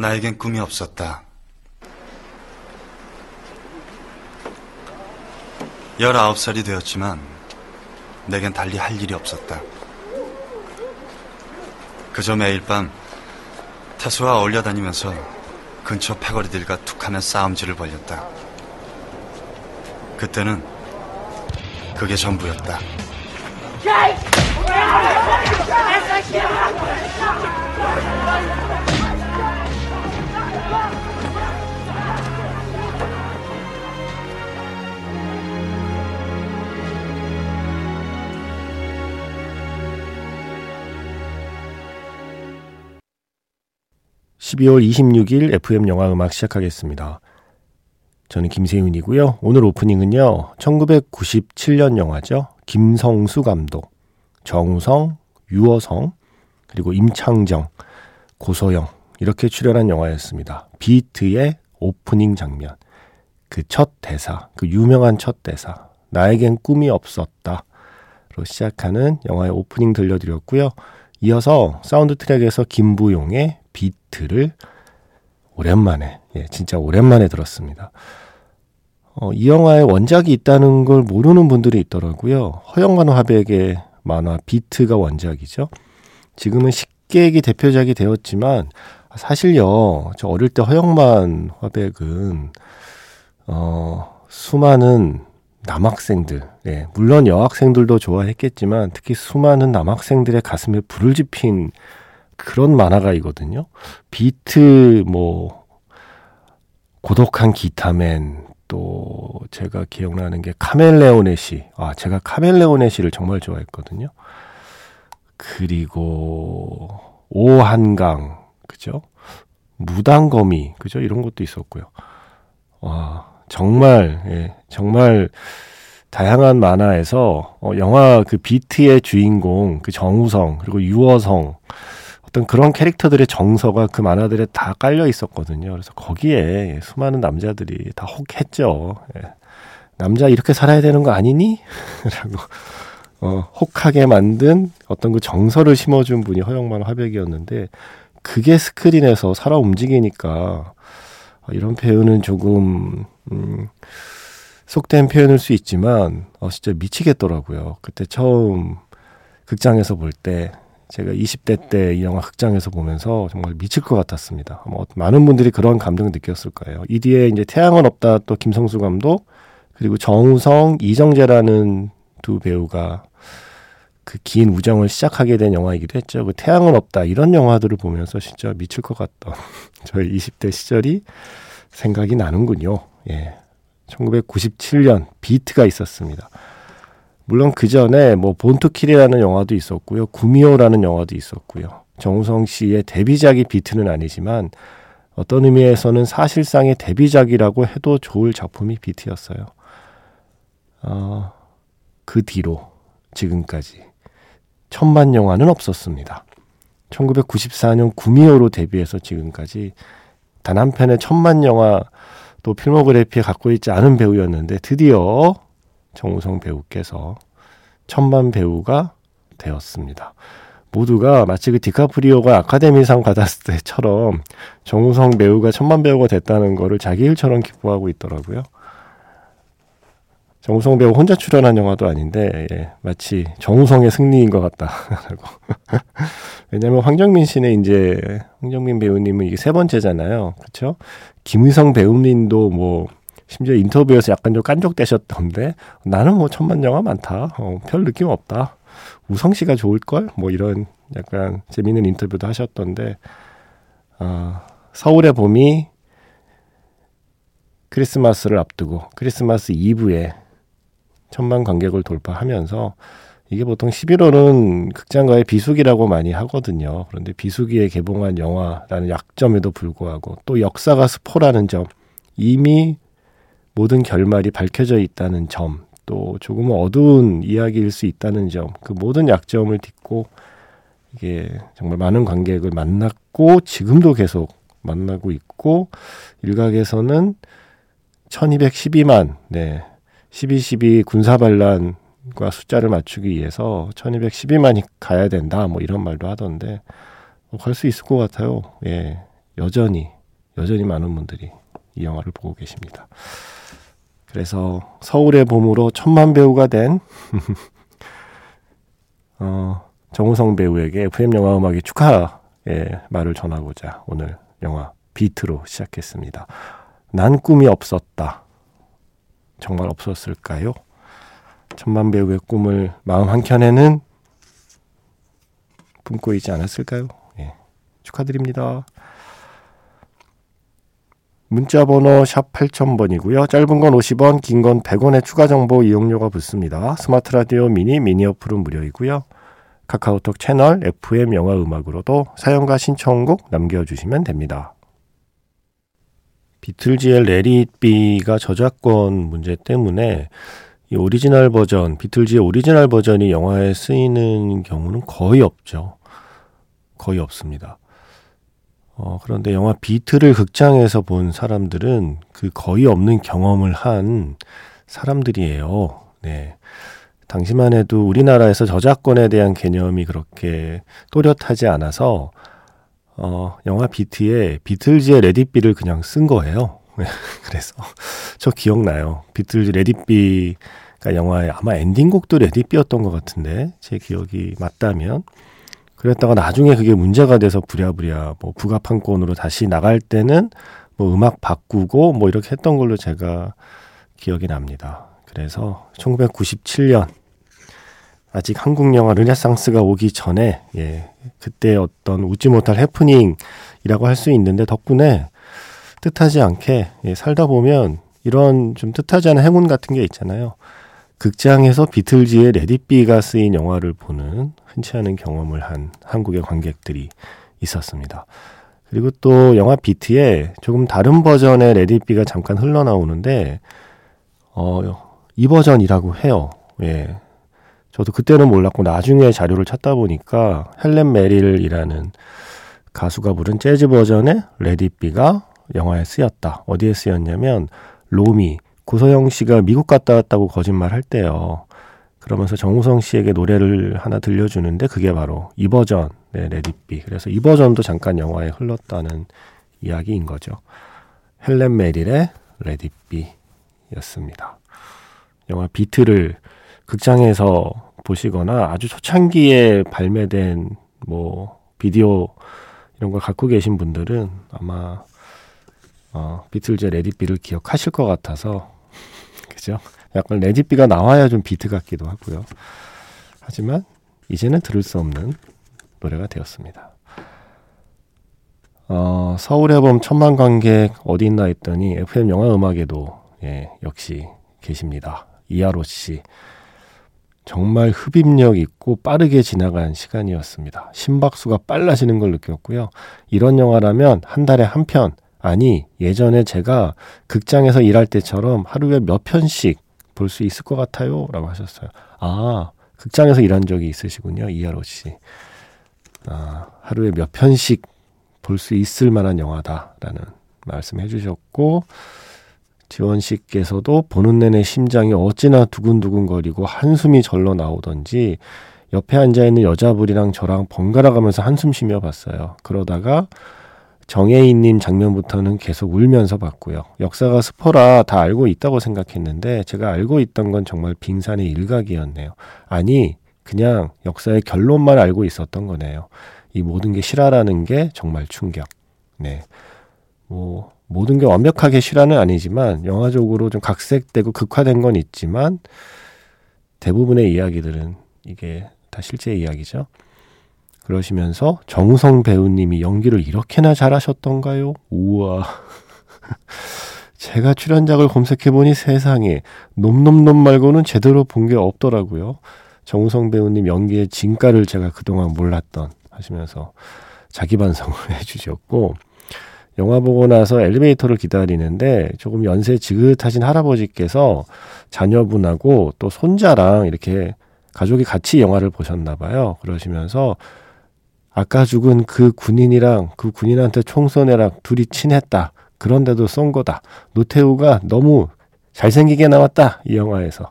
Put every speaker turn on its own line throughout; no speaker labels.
나에겐 꿈이 없었다. 19살이 되었지만 내겐 달리 할 일이 없었다. 그저 매일 밤 태수와 어울려 다니면서 근처 패거리들과 툭하면 싸움질을 벌였다. 그때는 그게 전부였다.
12월 26일 FM 영화 음악 시작하겠습니다. 저는 김세윤이고요. 오늘 오프닝은요. 1997년 영화죠. 김성수 감독, 정우성, 유어성, 그리고 임창정, 고소영 이렇게 출연한 영화였습니다. 비트의 오프닝 장면. 그 첫 대사, 그 유명한 첫 대사. 나에겐 꿈이 없었다. 로 시작하는 영화의 오프닝 들려드렸고요. 이어서 사운드 트랙에서 김부용의 비트를 오랜만에, 예, 진짜 오랜만에 들었습니다. 어, 이 영화에 원작이 있다는 걸 모르는 분들이 있더라고요. 허영만 화백의 만화 비트가 원작이죠. 지금은 식객이 대표작이 되었지만 사실요. 저 어릴 때 허영만 화백은 어, 수많은 남학생들, 예, 물론 여학생들도 좋아했겠지만 특히 수많은 남학생들의 가슴에 불을 지핀 그런 만화가이거든요. 비트 뭐 고독한 기타맨 또 제가 기억나는 게 카멜레오네 시. 아, 제가 카멜레오네 시를 정말 좋아했거든요. 그리고 오한강 그죠? 무당거미 그죠? 이런 것도 있었고요. 와, 정말 예, 정말 다양한 만화에서 어, 영화 그 비트의 주인공 그 정우성 그리고 유어성 어떤 그런 캐릭터들의 정서가 그 만화들에 다 깔려 있었거든요. 그래서 거기에 수많은 남자들이 다 혹했죠. 예. 남자 이렇게 살아야 되는 거 아니니? 라고 어, 혹하게 만든 어떤 그 정서를 심어준 분이 허영만 화백이었는데 그게 스크린에서 살아 움직이니까 이런 표현은 조금 음, 속된 표현일 수 있지만 어, 진짜 미치겠더라고요. 그때 처음 극장에서 볼 때 제가 20대 때 이 영화 극장에서 보면서 정말 미칠 것 같았습니다. 뭐 많은 분들이 그런 감정을 느꼈을 거예요. 이 뒤에 이제 태양은 없다 또 김성수 감독 그리고 정우성, 이정재라는 두 배우가 그 긴 우정을 시작하게 된 영화이기도 했죠. 그 태양은 없다 이런 영화들을 보면서 진짜 미칠 것 같던 저의 20대 시절이 생각이 나는군요. 예. 1997년 비트가 있었습니다. 물론 그 전에 뭐 본투킬이라는 영화도 있었고요. 구미호라는 영화도 있었고요. 정우성 씨의 데뷔작이 비트는 아니지만 어떤 의미에서는 사실상의 데뷔작이라고 해도 좋을 작품이 비트였어요. 어, 그 뒤로 지금까지 천만 영화는 없었습니다. 1994년 구미호로 데뷔해서 지금까지 단 한 편의 천만 영화 또 필모그래피에 갖고 있지 않은 배우였는데 드디어 정우성 배우께서 천만 배우가 되었습니다. 모두가 마치 그 디카프리오가 아카데미상 받았을 때처럼 정우성 배우가 천만 배우가 됐다는 거를 자기 일처럼 기뻐하고 있더라고요. 정우성 배우 혼자 출연한 영화도 아닌데 예, 마치 정우성의 승리인 것 같다라고. 왜냐하면 황정민 씨는 이제 황정민 배우님은 이게 세 번째잖아요, 그렇죠? 김의성 배우님도 뭐 심지어 인터뷰에서 약간 좀 깐족되셨던데 나는 뭐 천만 영화 많다. 어, 별 느낌 없다. 우성 씨가 좋을 걸? 뭐 이런 약간 재미있는 인터뷰도 하셨던데 어, 서울의 봄이 크리스마스를 앞두고 크리스마스 이브에 천만 관객을 돌파하면서 이게 보통 11월은 극장가의 비수기라고 많이 하거든요. 그런데 비수기에 개봉한 영화라는 약점에도 불구하고 또 역사가 스포라는 점 이미 모든 결말이 밝혀져 있다는 점, 또 조금은 어두운 이야기일 수 있다는 점, 그 모든 약점을 딛고 이게 정말 많은 관객을 만났고 지금도 계속 만나고 있고 일각에서는 1212만, 네. 1212 군사 반란과 숫자를 맞추기 위해서 1212만이 가야 된다, 뭐 이런 말도 하던데, 뭐 갈수 있을 것 같아요. 예. 여전히 여전히 많은 분들이 이 영화를 보고 계십니다. 그래서 서울의 봄으로 천만 배우가 된 어, 정우성 배우에게 FM 영화 음악의 축하의 말을 전하고자 오늘 영화 비트로 시작했습니다. 난 꿈이 없었다. 정말 없었을까요? 천만 배우의 꿈을 마음 한켠에는 품고 있지 않았을까요? 예. 축하드립니다. 문자 번호 샵 8000번이고요. 짧은 건 50원, 긴 건 100원의 추가 정보 이용료가 붙습니다. 스마트 라디오 미니 미니 어플은 무료이고요. 카카오톡 채널 FM 영화 음악으로도 사연과 신청곡 남겨 주시면 됩니다. 비틀즈의 Let It Be가 저작권 문제 때문에 이 오리지널 버전, 비틀즈의 오리지널 버전이 영화에 쓰이는 경우는 거의 없죠. 거의 없습니다. 어, 그런데 영화 비트를 극장에서 본 사람들은 그 거의 없는 경험을 한 사람들이에요. 네. 당시만 해도 우리나라에서 저작권에 대한 개념이 그렇게 또렷하지 않아서 어, 영화 비트에 비틀즈의 Let It Be를 그냥 쓴 거예요. 네. 그래서 저 기억나요. 비틀즈 Let It Be가 영화의 아마 엔딩곡도 Let It Be였던 것 같은데 제 기억이 맞다면 그랬다가 나중에 그게 문제가 돼서 부랴부랴 뭐 부가판권으로 다시 나갈 때는 뭐 음악 바꾸고 뭐 이렇게 했던 걸로 제가 기억이 납니다. 그래서 1997년 아직 한국 영화 르네상스가 오기 전에 예 그때 어떤 웃지 못할 해프닝이라고 할 수 있는데 덕분에 뜻하지 않게 예, 살다 보면 이런 좀 뜻하지 않은 행운 같은 게 있잖아요. 극장에서 비틀즈의 Let It Be가 쓰인 영화를 보는 흔치 않은 경험을 한 한국의 관객들이 있었습니다. 그리고 또 영화 비트에 조금 다른 버전의 Let It Be가 잠깐 흘러나오는데 어, 이 버전이라고 해요. 예. 저도 그때는 몰랐고 나중에 자료를 찾다 보니까 헬렌 메릴이라는 가수가 부른 재즈 버전의 Let It Be가 영화에 쓰였다. 어디에 쓰였냐면 로미 고소영 씨가 미국 갔다 왔다고 거짓말 할 때요. 그러면서 정우성 씨에게 노래를 하나 들려주는데 그게 바로 이 버전의 Let It Be. 그래서 이 버전도 잠깐 영화에 흘렀다는 이야기인 거죠. 헬렌 메릴의 Let It Be였습니다. 영화 비트를 극장에서 보시거나 아주 초창기에 발매된 뭐 비디오 이런 걸 갖고 계신 분들은 아마 어, 비틀즈의 Let It Be를 기억하실 것 같아서 그죠? 약간 Let It Be가 나와야 좀 비트 같기도 하고요. 하지만 이제는 들을 수 없는 노래가 되었습니다. 어, 서울의 봄 천만 관객 어디 있나 했더니 FM 영화 음악에도 예, 역시 계십니다. 이하로 씨. 정말 흡입력 있고 빠르게 지나간 시간이었습니다. 심박수가 빨라지는 걸 느꼈고요. 이런 영화라면 한 달에 한 편, 아니, 예전에 제가 극장에서 일할 때처럼 하루에 몇 편씩 볼 수 있을 것 같아요. 라고 하셨어요. 아, 극장에서 일한 적이 있으시군요. 이하로 씨. 아, 하루에 몇 편씩 볼 수 있을 만한 영화다라는 말씀 해 주셨고, 지원 씨께서도 보는 내내 심장이 어찌나 두근두근거리고 한숨이 절로 나오던지 옆에 앉아 있는 여자분이랑 저랑 번갈아 가면서 한숨 쉬며 봤어요. 그러다가 정혜인님 장면부터는 계속 울면서 봤고요. 역사가 스포라 다 알고 있다고 생각했는데 제가 알고 있던 건 정말 빙산의 일각이었네요. 아니, 그냥 역사의 결론만 알고 있었던 거네요. 이 모든 게 실화라는 게 정말 충격. 네. 뭐, 모든 게 완벽하게 실화는 아니지만 영화적으로 좀 각색되고 극화된 건 있지만 대부분의 이야기들은 이게 다 실제 이야기죠. 그러시면서 정우성 배우님이 연기를 이렇게나 잘하셨던가요? 우와. 제가 출연작을 검색해보니 세상에 놈놈놈 말고는 제대로 본 게 없더라고요. 정우성 배우님 연기의 진가를 제가 그동안 몰랐던 하시면서 자기 반성을 해주셨고 영화 보고 나서 엘리베이터를 기다리는데 조금 연세 지긋하신 할아버지께서 자녀분하고 또 손자랑 이렇게 가족이 같이 영화를 보셨나 봐요. 그러시면서 아까 죽은 그 군인이랑 그 군인한테 총쏜 애랑 둘이 친했다. 그런데도 쏜 거다. 노태우가 너무 잘생기게 나왔다. 이 영화에서.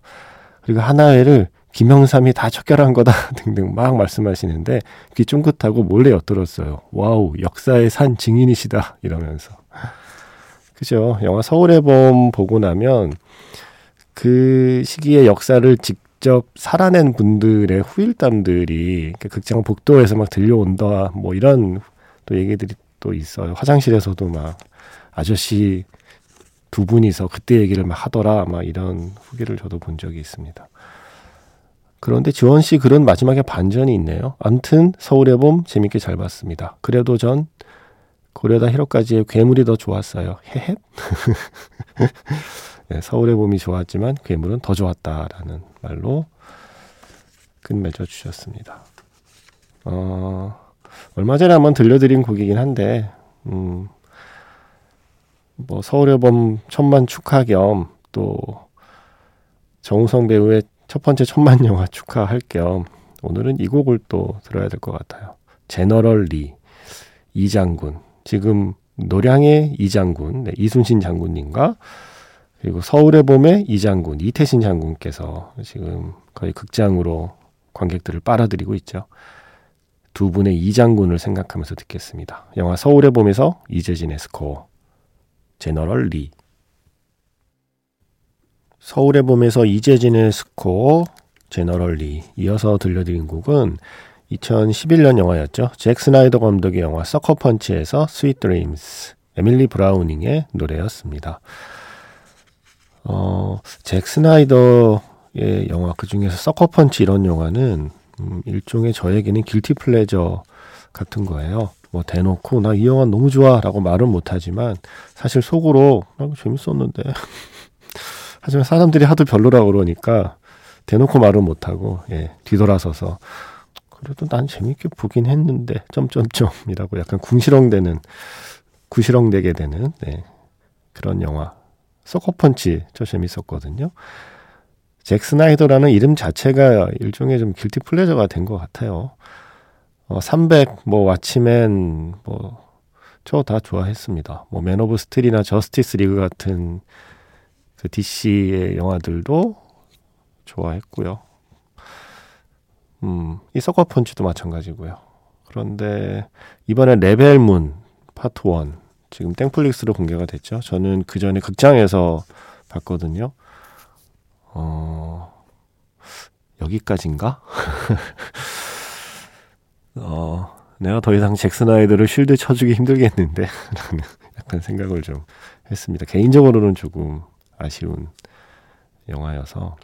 그리고 하나회를 김영삼이 다 척결한 거다 등등 막 말씀하시는데 귀 쫑긋하고 몰래 엿들었어요. 와우 역사의 산 증인이시다 이러면서 그죠? 영화 서울의 봄 보고 나면 그 시기의 역사를 직 접 살아낸 분들의 후일담들이 극장 복도에서 막 들려온다 뭐 이런 또 얘기들이 또 있어요. 화장실에서도 막 아저씨 두 분이서 그때 얘기를 막 하더라 막 이런 후기를 저도 본 적이 있습니다. 그런데 지원 씨 글은 마지막에 반전이 있네요. 암튼 서울의 봄 재밌게 잘 봤습니다. 그래도 전 고려다 히로까지의 괴물이 더 좋았어요. 헤헷. 네, 서울의 봄이 좋았지만 괴물은 더 좋았다라는 말로 끝맺어 주셨습니다. 어, 얼마 전에 한번 들려드린 곡이긴 한데, 음, 뭐 서울의 봄 천만 축하 겸 또 정우성 배우의 첫 번째 천만 영화 축하할 겸 오늘은 이 곡을 또 들어야 될 것 같아요. 제너럴 리 이장군 지금 노량의 이장군 네, 이순신 장군님과 그리고 서울의 봄의 이장군 이태신 장군께서 지금 거의 극장으로 관객들을 빨아들이고 있죠. 두 분의 이장군을 생각하면서 듣겠습니다. 영화 서울의 봄에서 이재진의 스코어 General Lee 서울의 봄에서 이재진의 스코어 General Lee 이어서 들려드린 곡은 2011년 영화였죠. 잭 스나이더 감독의 영화 Sucker Punch에서 Sweet Dreams 에밀리 브라우닝의 노래였습니다. 어, 잭 스나이더의 영화 그 중에서 서커펀치 이런 영화는 음, 일종의 저에게는 길티 플레저 같은 거예요. 뭐 대놓고 나 이 영화 너무 좋아라고 말은 못하지만 사실 속으로 나 재밌었는데 하지만 사람들이 하도 별로라 그러니까 대놓고 말은 못하고 예, 뒤돌아서서 그래도 난 재밌게 보긴 했는데 점점점이라고 약간 궁시렁대는 구시렁대게 되는 네, 그런 영화 Sucker Punch 저 재밌었거든요. 잭 스나이더라는 이름 자체가 일종의 좀 guilty pleasure가 된 것 같아요. 어, 300, 뭐, Watchmen, 뭐, 저 다 좋아했습니다. 뭐, Man of Steel이나 Justice League 같은 그 DC의 영화들도 좋아했고요. 음, 이 Sucker Punch도 마찬가지고요. 그런데 이번에 레벨문 파트 1 지금 땡플릭스로 공개가 됐죠. 저는 그 전에 극장에서 봤거든요. 어, 여기까지인가? 어, 내가 더 이상 잭슨 아이들을 쉴드 쳐주기 힘들겠는데 라는 약간 생각을 좀 했습니다. 개인적으로는 조금 아쉬운 영화여서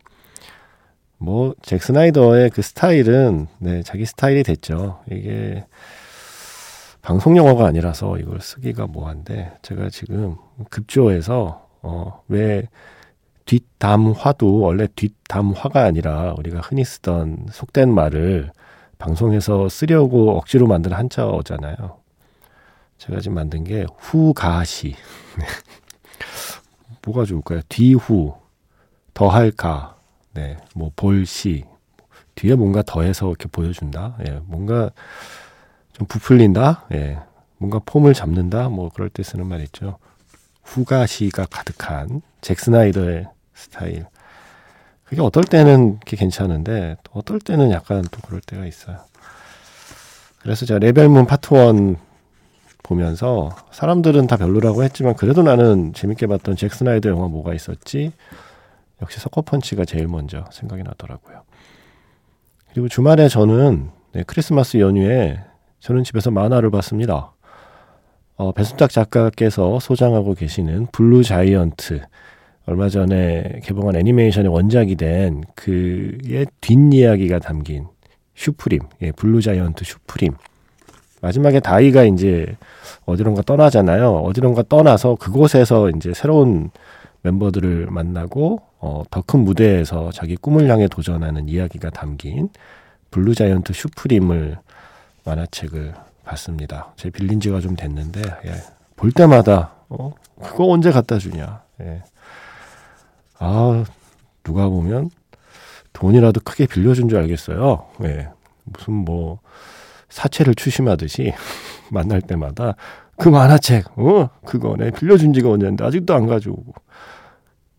뭐 잭슨 아이더의 그 스타일은 네 자기 스타일이 됐죠. 이게 방송 영화가 아니라서 이걸 쓰기가 뭐한데 제가 지금 급조해서 어 왜 뒷담화도 원래 뒷담화가 아니라 우리가 흔히 쓰던 속된 말을 방송에서 쓰려고 억지로 만든 한자어잖아요. 제가 지금 만든 게 후가시. 네. 뭐가 좋을까요? 뒤후, 더할 가, 네, 뭐 볼 시. 뒤에 뭔가 더해서 이렇게 보여준다. 예, 뭔가 좀 부풀린다. 예, 뭔가 폼을 잡는다. 뭐 그럴 때 쓰는 말 있죠. 후카시가 가득한 잭 스나이더의 스타일. 그게 어떨 때는 그게 괜찮은데 또 어떨 때는 약간 또 그럴 때가 있어요. 그래서 제가 레벨 문 파트 1 보면서 사람들은 다 별로라고 했지만 그래도 나는 재밌게 봤던 잭 스나이더 영화 뭐가 있었지? 역시 서커펀치가 제일 먼저 생각이 나더라고요. 그리고 주말에 저는 네, 크리스마스 연휴에 저는 집에서 만화를 봤습니다. 어, 배순탁 작가께서 소장하고 계시는 블루 자이언트 얼마 전에 개봉한 애니메이션의 원작이 된 그의 뒷이야기가 담긴 슈프림, 예, 블루 자이언트 슈프림. 마지막에 다이가 이제 어디론가 떠나잖아요. 어디론가 떠나서 그곳에서 이제 새로운 멤버들을 만나고 어, 더 큰 무대에서 자기 꿈을 향해 도전하는 이야기가 담긴 블루 자이언트 슈프림을 만화책을 봤습니다. 제 빌린 지가 좀 됐는데 예, 볼 때마다 어, 그거 언제 갖다 주냐. 예. 아, 누가 보면 돈이라도 크게 빌려준 줄 알겠어요. 예. 무슨 뭐, 사채를 추심하듯이 만날 때마다 그 만화책, 어, 그거 내 빌려준 지가 언제인데 아직도 안 가져오고.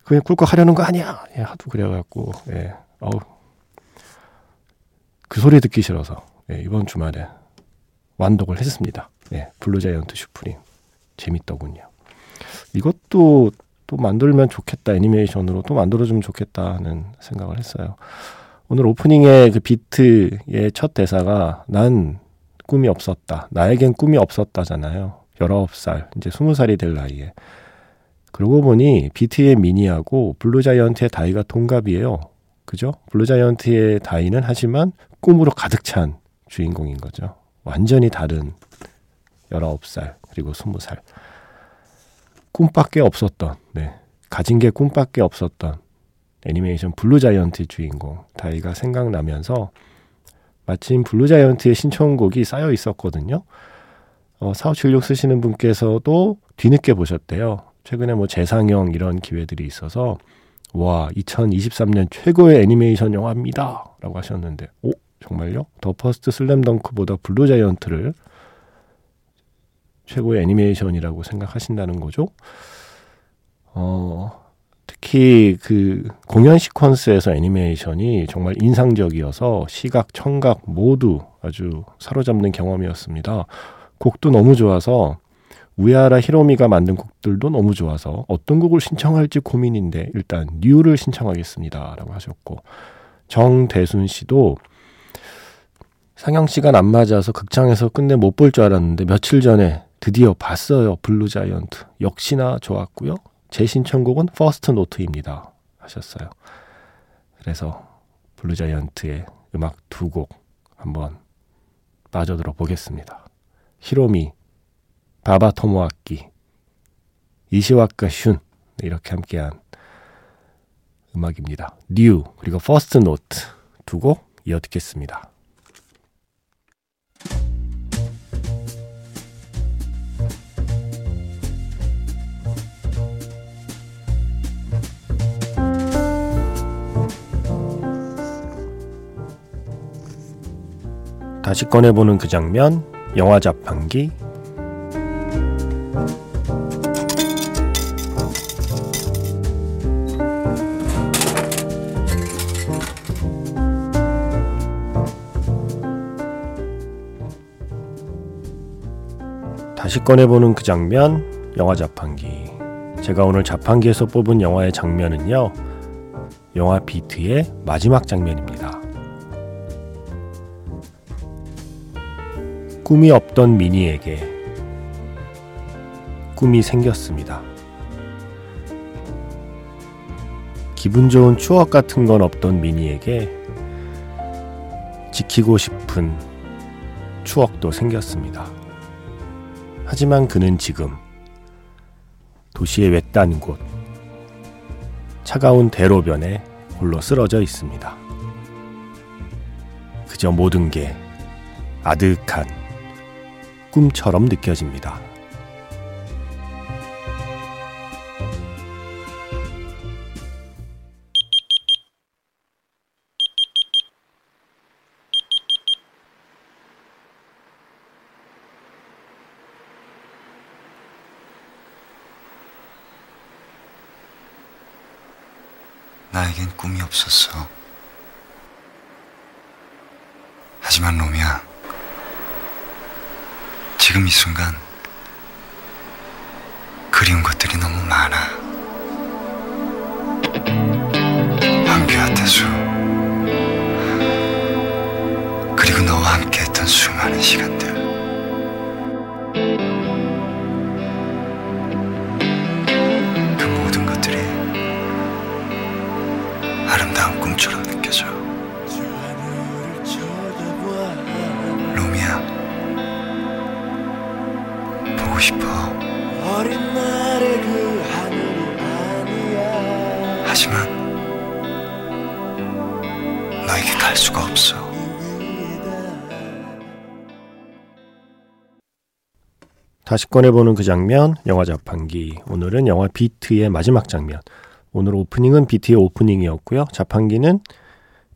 그냥 꿀꺽 하려는 거 아니야. 예, 하도 그래갖고, 예, 어우. 그 소리 듣기 싫어서 예, 이번 주말에 완독을 했습니다. 예, 블루자이언트 슈프림 재밌더군요. 이것도 또 만들면 좋겠다 애니메이션으로 또 만들어주면 좋겠다 하는 생각을 했어요. 오늘 오프닝의 그 비트의 첫 대사가 난 꿈이 없었다. 나에겐 꿈이 없었다잖아요. 19살, 이제 20살이 될 나이에. 그러고 보니 비트의 민이하고 블루자이언트의 다이가 동갑이에요. 그죠? 블루자이언트의 다이는 하지만 꿈으로 가득 찬 주인공인 거죠. 완전히 다른 19살, 그리고 20살. 꿈밖에 없었던, 네. 가진 게 꿈밖에 없었던 애니메이션 블루자이언트 주인공 다이가 생각나면서 마침 블루자이언트의 신청곡이 쌓여 있었거든요. 어, 4576 쓰시는 분께서도 뒤늦게 보셨대요. 최근에 뭐 재상영 이런 기회들이 있어서 와 2023년 최고의 애니메이션 영화입니다 라고 하셨는데 오 정말요? 더 퍼스트 슬램덩크보다 블루 자이언트를 최고의 애니메이션이라고 생각하신다는 거죠? 어, 특히 그 공연 시퀀스에서 애니메이션이 정말 인상적이어서 시각, 청각 모두 아주 사로잡는 경험이었습니다. 곡도 너무 좋아서 우에하라 히로미가 만든 곡들도 너무 좋아서 어떤 곡을 신청할지 고민인데 일단 New를 신청하겠습니다. 라고 하셨고 정대순 씨도 상영 시간 안 맞아서 극장에서 끝내 못 볼 줄 알았는데 며칠 전에 드디어 봤어요. 블루 자이언트. 역시나 좋았고요. 제 신청곡은 First Note입니다. 하셨어요. 그래서 블루 자이언트의 음악 두 곡 한번 빠져들어 보겠습니다. 히로미, 바바 토모아키, 이시와카 슌 이렇게 함께한 음악입니다. New 그리고 First Note 두 곡 이어 듣겠습니다. 다시 꺼내보는 그 장면, 영화 자판기. 다시 꺼내보는 그 장면, 영화 자판기. 제가 오늘 자판기에서 뽑은 영화의 장면은요, 영화 비트의 마지막 장면입니다. 꿈이 없던 미니에게 꿈이 생겼습니다. 기분 좋은 추억 같은 건 없던 미니에게 지키고 싶은 추억도 생겼습니다. 하지만 그는 지금 도시의 외딴 곳, 차가운 대로변에 홀로 쓰러져 있습니다. 그저 모든 게 아득한 꿈처럼 느껴집니다.
나에겐 꿈이 없었어. 하지만 로미야, 지금 이 순간 그리운 것들이 너무 많아. 황교와 태수 그리고 너와 함께했던 수많은 시간들.
다시 꺼내보는 그 장면, 영화 자판기. 오늘은 영화 비트의 마지막 장면. 오늘 오프닝은 비트의 오프닝이었고요. 자판기는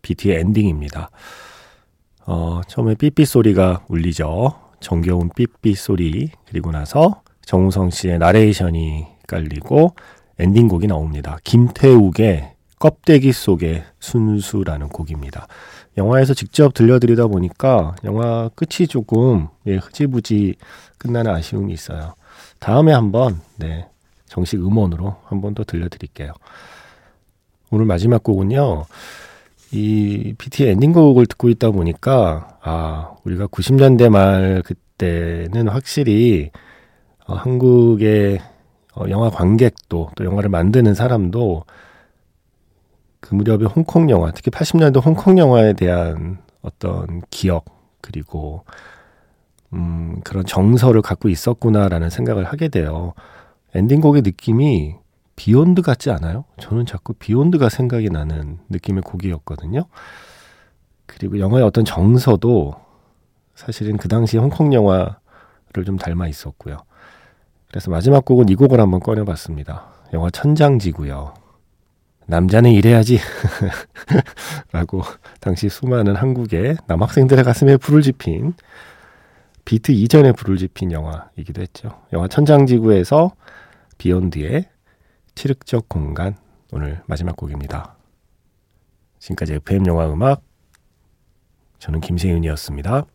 비트의 엔딩입니다. 어, 처음에 삐삐 소리가 울리죠. 정겨운 삐삐 소리. 그리고 나서 정우성 씨의 나레이션이 깔리고 엔딩곡이 나옵니다. 김태욱의 껍데기 속의 순수라는 곡입니다. 영화에서 직접 들려드리다 보니까 영화 끝이 조금 예, 흐지부지 끝나는 아쉬움이 있어요. 다음에 한번 네, 정식 음원으로 한번 더 들려드릴게요. 오늘 마지막 곡은요. 이 BT 엔딩곡을 듣고 있다 보니까 아 우리가 90년대 말 그때는 확실히 어, 한국의 어, 영화 관객도 또 영화를 만드는 사람도 그 무렵의 홍콩 영화, 특히 80년대 홍콩 영화에 대한 어떤 기억 그리고 음, 그런 정서를 갖고 있었구나라는 생각을 하게 돼요. 엔딩곡의 느낌이 비욘드 같지 않아요? 저는 자꾸 비욘드가 생각이 나는 느낌의 곡이었거든요. 그리고 영화의 어떤 정서도 사실은 그 당시 홍콩 영화를 좀 닮아 있었고요. 그래서 마지막 곡은 이 곡을 한번 꺼내봤습니다. 영화 천장지고요. 남자는 이래야지. 라고 당시 수많은 한국의 남학생들의 가슴에 불을 지핀 비트 이전에 불을 지핀 영화이기도 했죠. 영화 천장지구에서 비욘드의 칠흑적 공간 오늘 마지막 곡입니다. 지금까지 FM 영화 음악 저는 김세윤이었습니다.